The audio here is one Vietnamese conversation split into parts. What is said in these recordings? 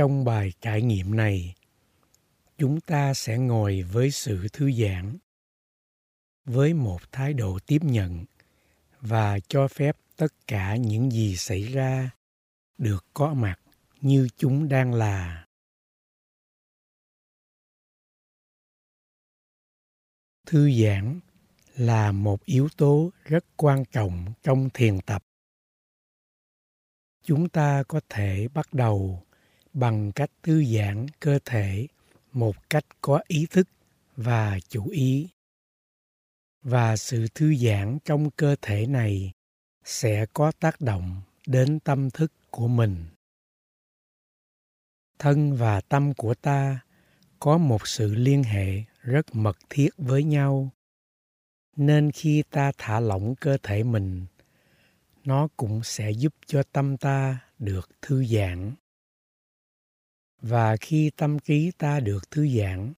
trong bài trải nghiệm này, chúng ta sẽ ngồi với sự thư giãn, với một thái độ tiếp nhận và cho phép tất cả những gì xảy ra được có mặt như chúng đang là. Thư giãn là một yếu tố rất quan trọng trong thiền tập. Chúng ta có thể bắt đầu bằng cách thư giãn cơ thể một cách có ý thức và chủ ý. Và sự thư giãn trong cơ thể này sẽ có tác động đến tâm thức của mình. Thân và tâm của ta có một sự liên hệ rất mật thiết với nhau. Nên khi ta thả lỏng cơ thể mình, nó cũng sẽ giúp cho tâm ta được thư giãn và khi tâm trí ta được thư giãn,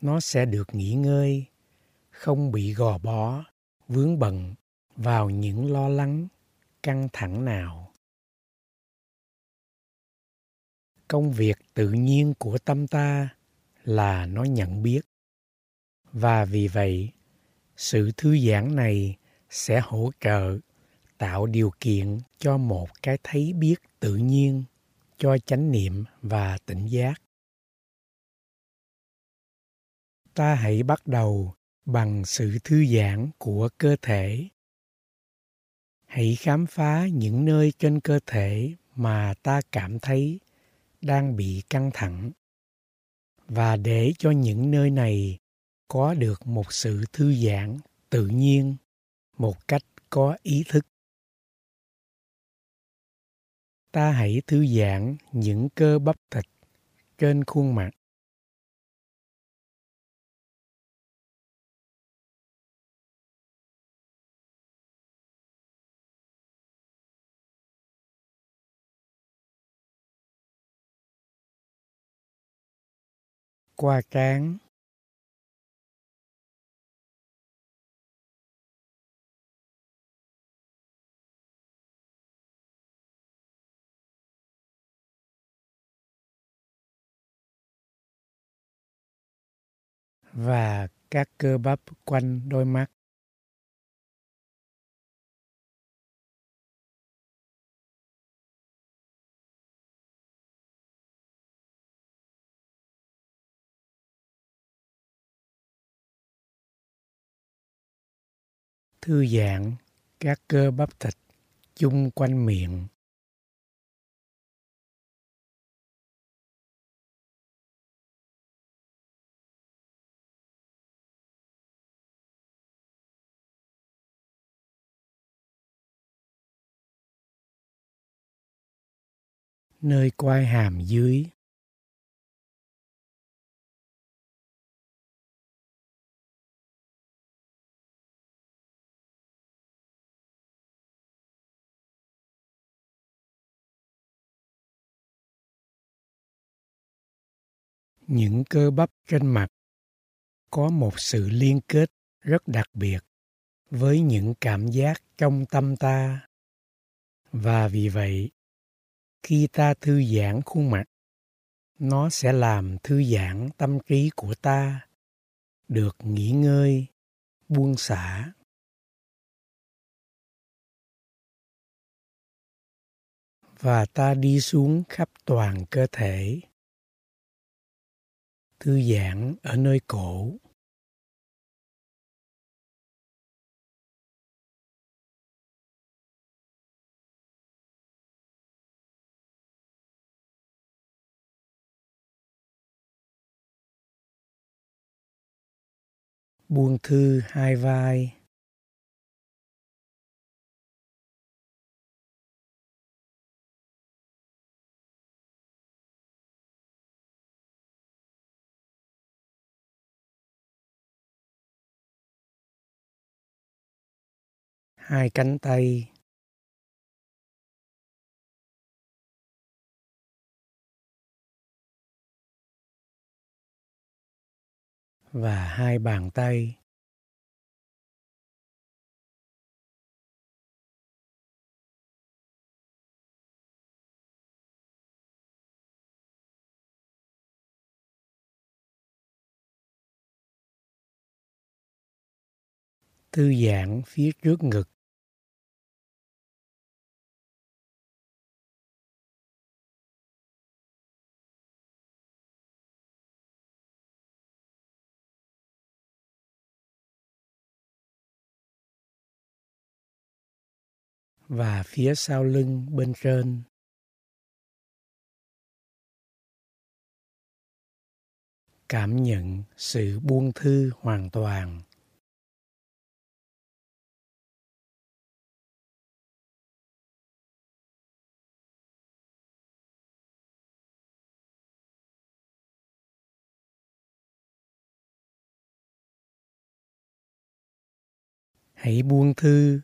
nó sẽ được nghỉ ngơi, không bị gò bó, vướng bận vào những lo lắng, căng thẳng nào. Công việc tự nhiên của tâm ta là nó nhận biết. Và vì vậy, sự thư giãn này sẽ hỗ trợ, tạo điều kiện cho một cái thấy biết tự nhiên cho chánh niệm và tỉnh giác. Ta hãy bắt đầu bằng sự thư giãn của cơ thể. Hãy khám phá những nơi trên cơ thể mà ta cảm thấy đang bị căng thẳng. Và để cho những nơi này có được một sự thư giãn tự nhiên một cách có ý thức ta hãy thư giãn những cơ bắp thịt trên khuôn mặt. Qua trán và các cơ bắp quanh đôi mắt. Thư giãn các cơ bắp thịt chung quanh miệng nơi quai hàm dưới. Những cơ bắp trên mặt có một sự liên kết rất đặc biệt với những cảm giác trong tâm ta. Và vì vậy khi ta thư giãn khuôn mặt. Nó sẽ làm thư giãn tâm trí của ta. Được nghỉ ngơi. Buông xả. Và ta đi xuống khắp toàn cơ thể. Thư giãn ở nơi cổ. Buông thư hai vai. Hai cánh tay. và hai bàn tay. Tư giãn phía trước ngực. Và phía sau lưng bên trên. Cảm nhận sự buông thư hoàn toàn. Hãy buông thư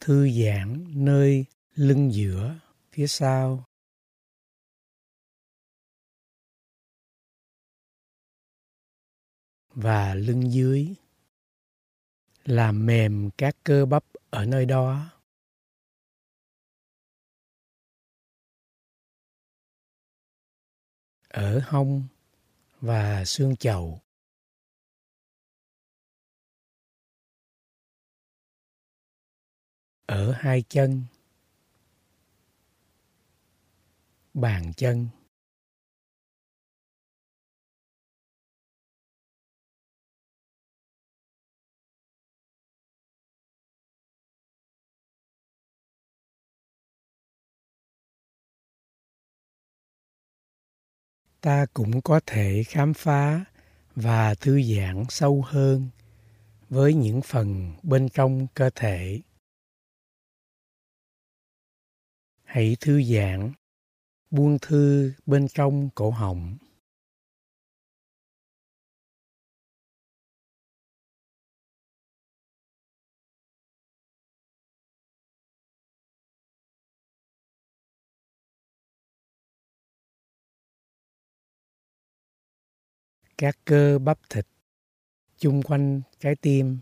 thư giãn nơi lưng giữa phía sau. Và lưng dưới làm mềm các cơ bắp ở nơi đó. Ở hông và xương chậu. Ở hai chân. Bàn chân. Ta cũng có thể khám phá và thư giãn sâu hơn với những phần bên trong cơ thể. Hãy thư giãn. Buông thư bên trong cổ họng. Các cơ bắp thịt. Chung quanh trái tim.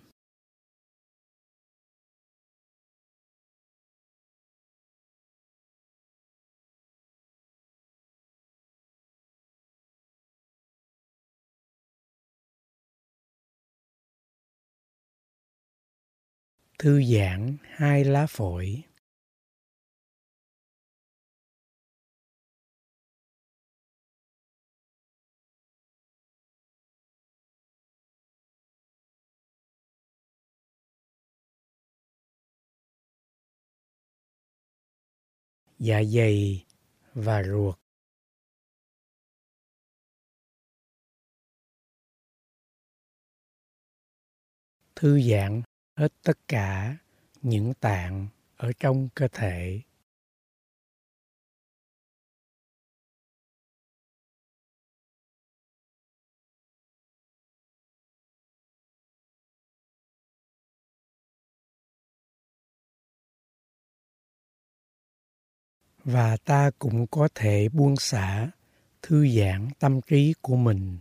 Thư giãn hai lá phổi. Dạ dày và ruột. Thư giãn hết tất cả những tạng ở trong cơ thể. Và ta cũng có thể buông xả thư giãn tâm trí của mình.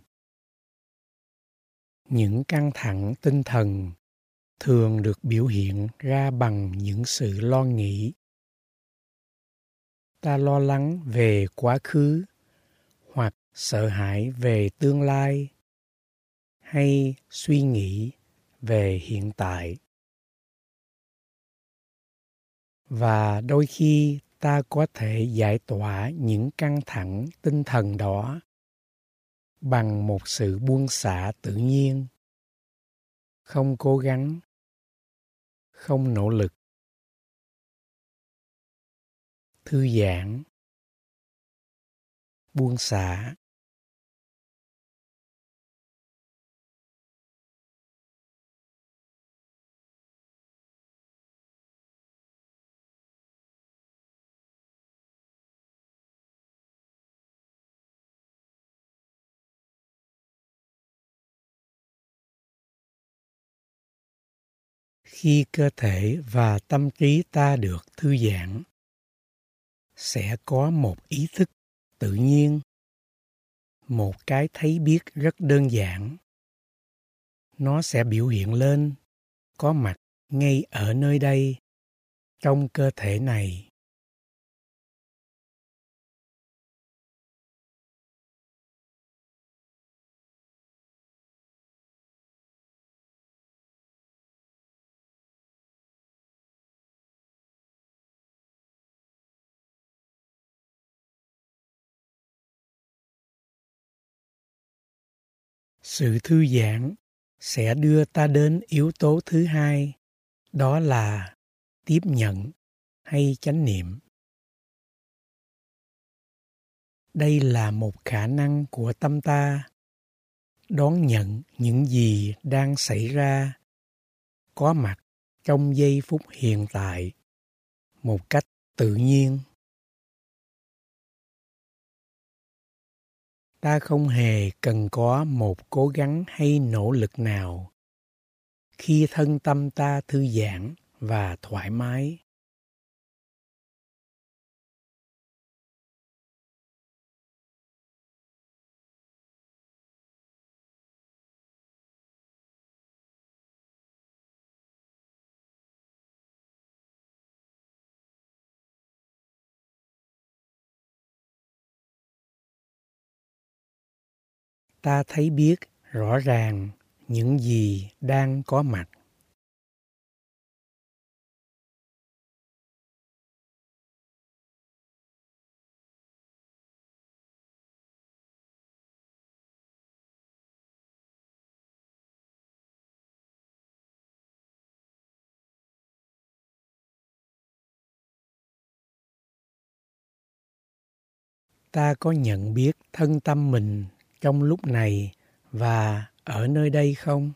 Những căng thẳng tinh thần thường được biểu hiện ra bằng những sự lo nghĩ. Ta lo lắng về quá khứ hoặc sợ hãi về tương lai hay suy nghĩ về hiện tại. Và đôi khi ta có thể giải tỏa những căng thẳng tinh thần đó bằng một sự buông xả tự nhiên không cố gắng. Không nỗ lực. Thư giãn. Buông xả. Khi cơ thể và tâm trí ta được thư giãn, sẽ có một ý thức tự nhiên, một cái thấy biết rất đơn giản. Nó sẽ biểu hiện lên, có mặt ngay ở nơi đây, trong cơ thể này. Sự thư giãn sẽ đưa ta đến yếu tố thứ hai, đó là tiếp nhận hay chánh niệm. Đây là một khả năng của tâm ta đón nhận những gì đang xảy ra có mặt trong giây phút hiện tại một cách tự nhiên. Ta không hề cần có một cố gắng hay nỗ lực nào. Khi thân tâm ta thư giãn và thoải mái ta thấy biết rõ ràng những gì đang có mặt. Ta có nhận biết thân tâm mình trong lúc này và ở nơi đây không?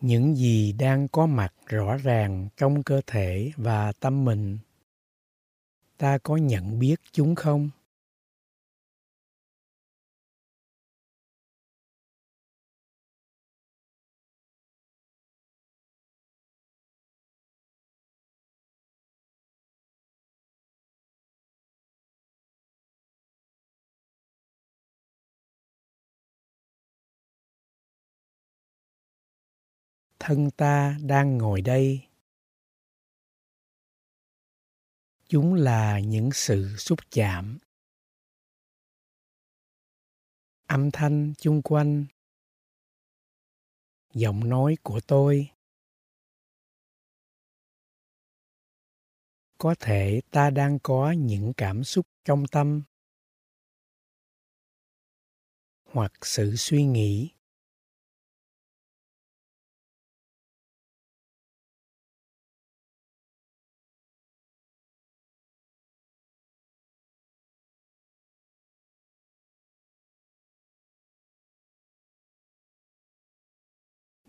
Những gì đang có mặt rõ ràng trong cơ thể và tâm mình ta có nhận biết chúng không? Thân ta đang ngồi đây. Chúng là những sự xúc chạm. Âm thanh chung quanh. Giọng nói của tôi. Có thể ta đang có những cảm xúc trong tâm. Hoặc sự suy nghĩ.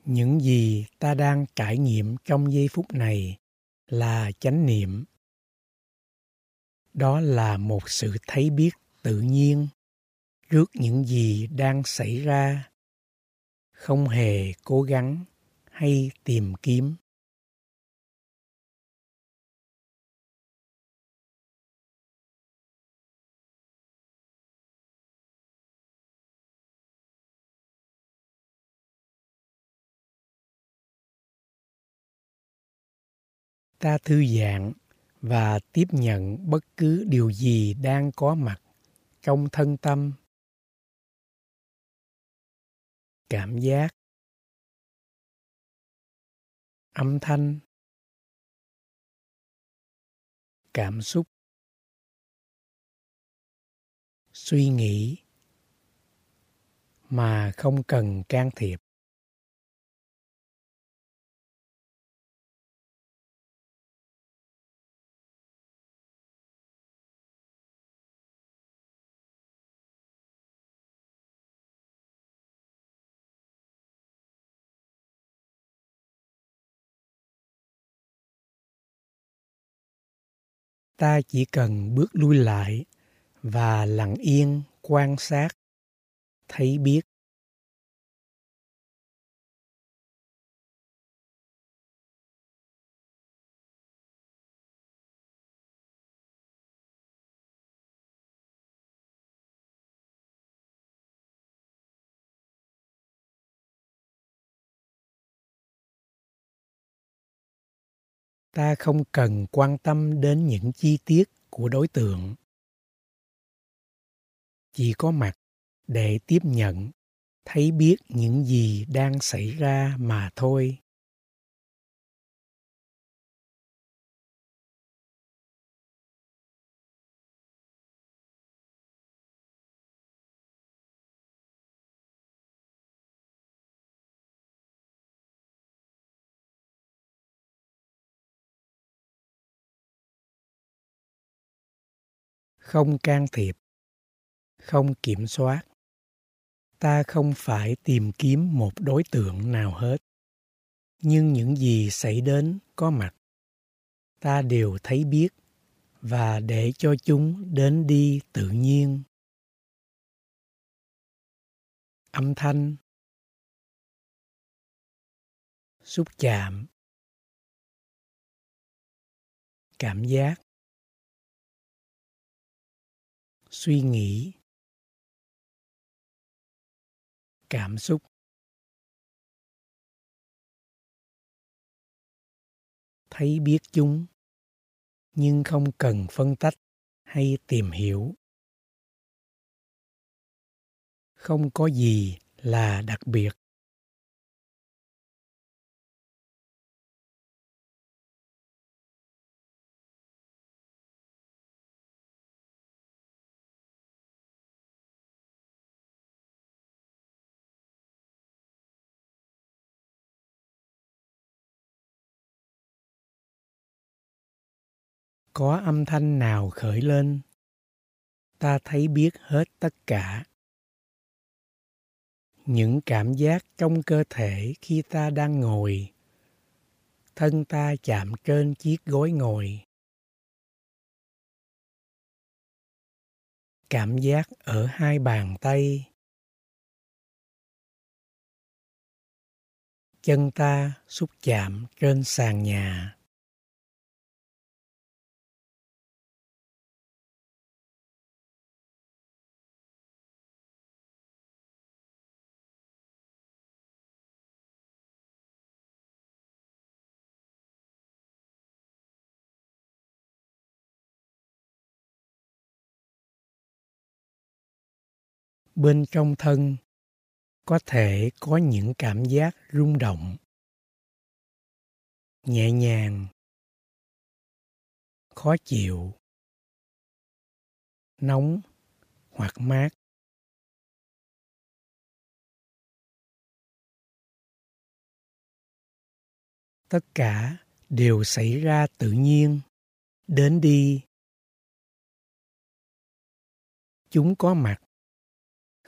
Những gì ta đang trải nghiệm trong giây phút này là chánh niệm. Đó là một sự thấy biết tự nhiên trước những gì đang xảy ra. Không hề cố gắng hay tìm kiếm. Ta thư giãn và tiếp nhận bất cứ điều gì đang có mặt trong thân tâm. Cảm giác. Âm thanh. Cảm xúc. Suy nghĩ mà không cần can thiệp. Ta chỉ cần bước lui lại và lặng yên quan sát thấy biết. Ta không cần quan tâm đến những chi tiết của đối tượng. Chỉ có mặt để tiếp nhận, thấy biết những gì đang xảy ra mà thôi. Không can thiệp, không kiểm soát. Ta không phải tìm kiếm một đối tượng nào hết. Nhưng những gì xảy đến có mặt. Ta đều thấy biết và để cho chúng đến đi tự nhiên. Âm thanh. Xúc chạm. Cảm giác. Suy nghĩ, cảm xúc. Thấy biết chúng, nhưng không cần phân tách hay tìm hiểu. Không có gì là đặc biệt. Có âm thanh nào khởi lên? Ta thấy biết hết tất cả. Những cảm giác trong cơ thể khi ta đang ngồi. Thân ta chạm trên chiếc gối ngồi. Cảm giác ở hai bàn tay. Chân ta xúc chạm trên sàn nhà. Bên trong thân có thể có những cảm giác rung động. Nhẹ nhàng, khó chịu, nóng hoặc mát. Tất cả đều xảy ra tự nhiên. Đến đi. Chúng có mặt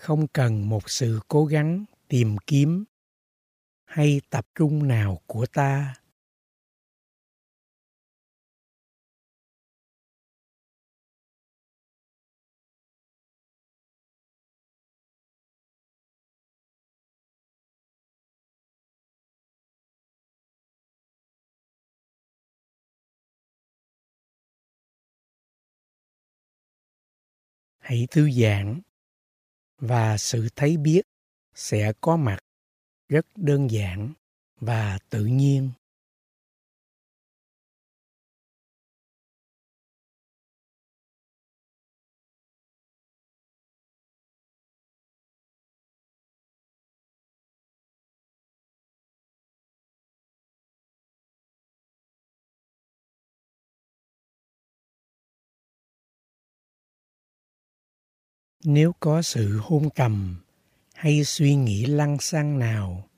không cần một sự cố gắng tìm kiếm hay tập trung nào của ta. Hãy thư giãn và sự thấy biết sẽ có mặt. Rất đơn giản và tự nhiên. Nếu có sự hôn trầm hay suy nghĩ lăng xăng nào,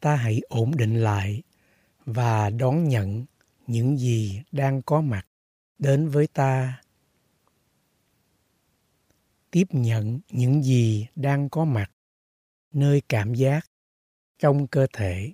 ta hãy ổn định lại và đón nhận những gì đang có mặt đến với ta. Tiếp nhận những gì đang có mặt, nơi cảm giác trong cơ thể.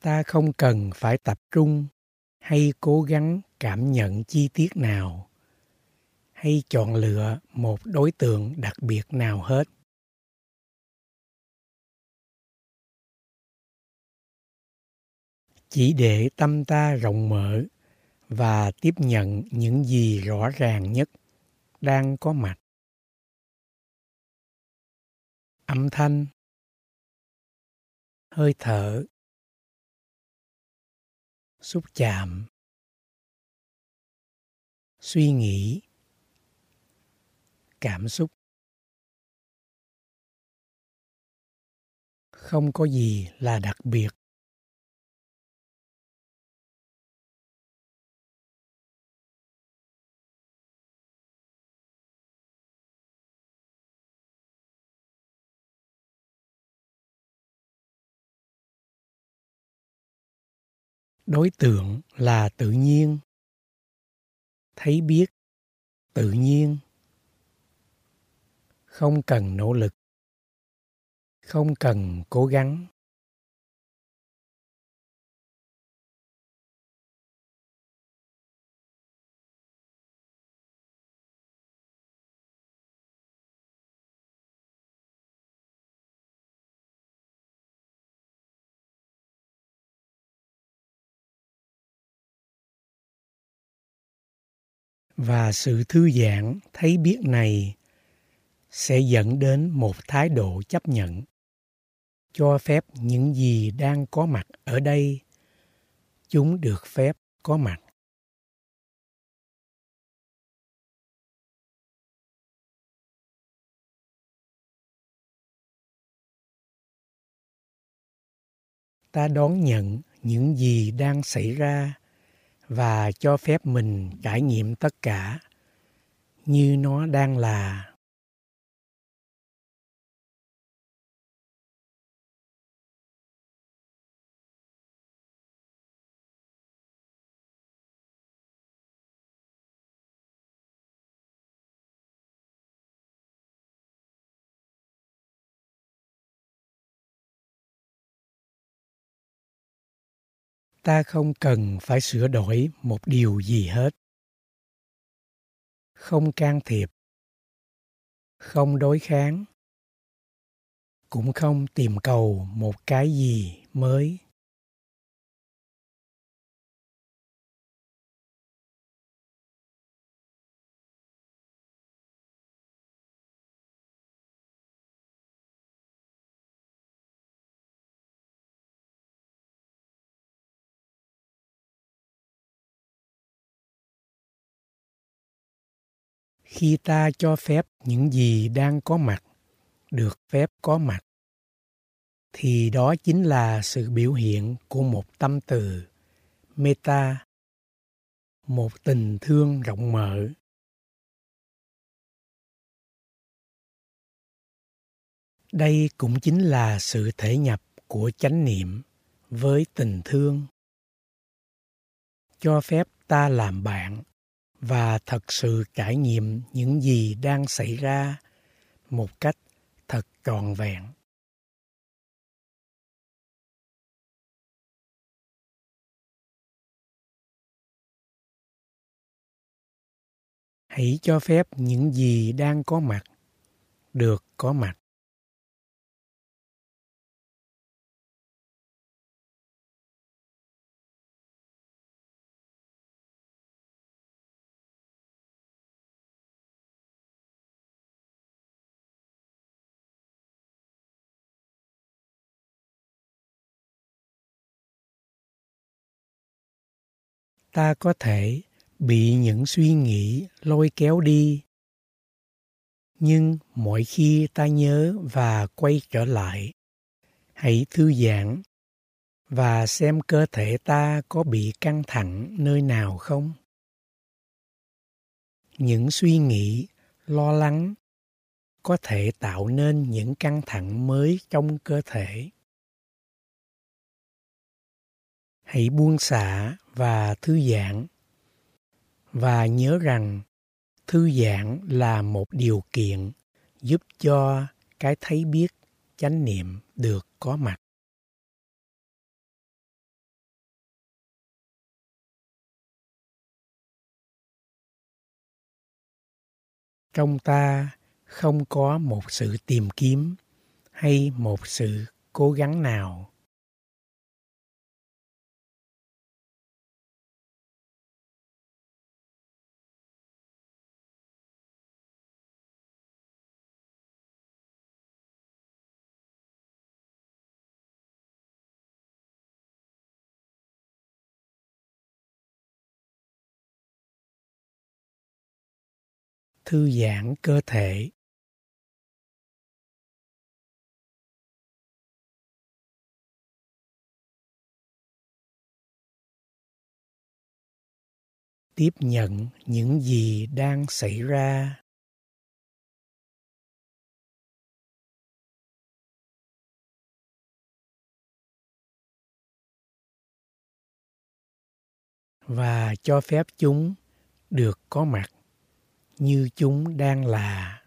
Ta không cần phải tập trung hay cố gắng cảm nhận chi tiết nào hay chọn lựa một đối tượng đặc biệt nào hết. Chỉ để tâm ta rộng mở và tiếp nhận những gì rõ ràng nhất đang có mặt. Âm thanh, hơi thở xúc chạm. Suy nghĩ. Cảm xúc. Không có gì là đặc biệt. Đối tượng là tự nhiên. Thấy biết, tự nhiên. Không cần nỗ lực. Không cần cố gắng. Và sự thư giãn thấy biết này sẽ dẫn đến một thái độ chấp nhận. Cho phép những gì đang có mặt ở đây, chúng được phép có mặt. Ta đón nhận những gì đang xảy ra và cho phép mình trải nghiệm tất cả như nó đang là. Ta không cần phải sửa đổi một điều gì hết. Không can thiệp. Không đối kháng. Cũng không tìm cầu một cái gì mới. Khi ta cho phép những gì đang có mặt được phép có mặt, thì đó chính là sự biểu hiện của một tâm từ, meta, một tình thương rộng mở. Đây cũng chính là sự thể nhập của chánh niệm với tình thương. Cho phép ta làm bạn và thật sự trải nghiệm những gì đang xảy ra một cách thật trọn vẹn. Hãy cho phép những gì đang có mặt được có mặt. Ta có thể bị những suy nghĩ lôi kéo đi. Nhưng mỗi khi ta nhớ và quay trở lại, hãy thư giãn và xem cơ thể ta có bị căng thẳng nơi nào không. Những suy nghĩ, lo lắng có thể tạo nên những căng thẳng mới trong cơ thể. Hãy buông xả và thư giãn. Và nhớ rằng, thư giãn là một điều kiện giúp cho cái thấy biết, chánh niệm được có mặt. Trong ta không có một sự tìm kiếm hay một sự cố gắng nào. Thư giãn cơ thể. Tiếp nhận những gì đang xảy ra. Và cho phép chúng được có mặt như chúng đang là.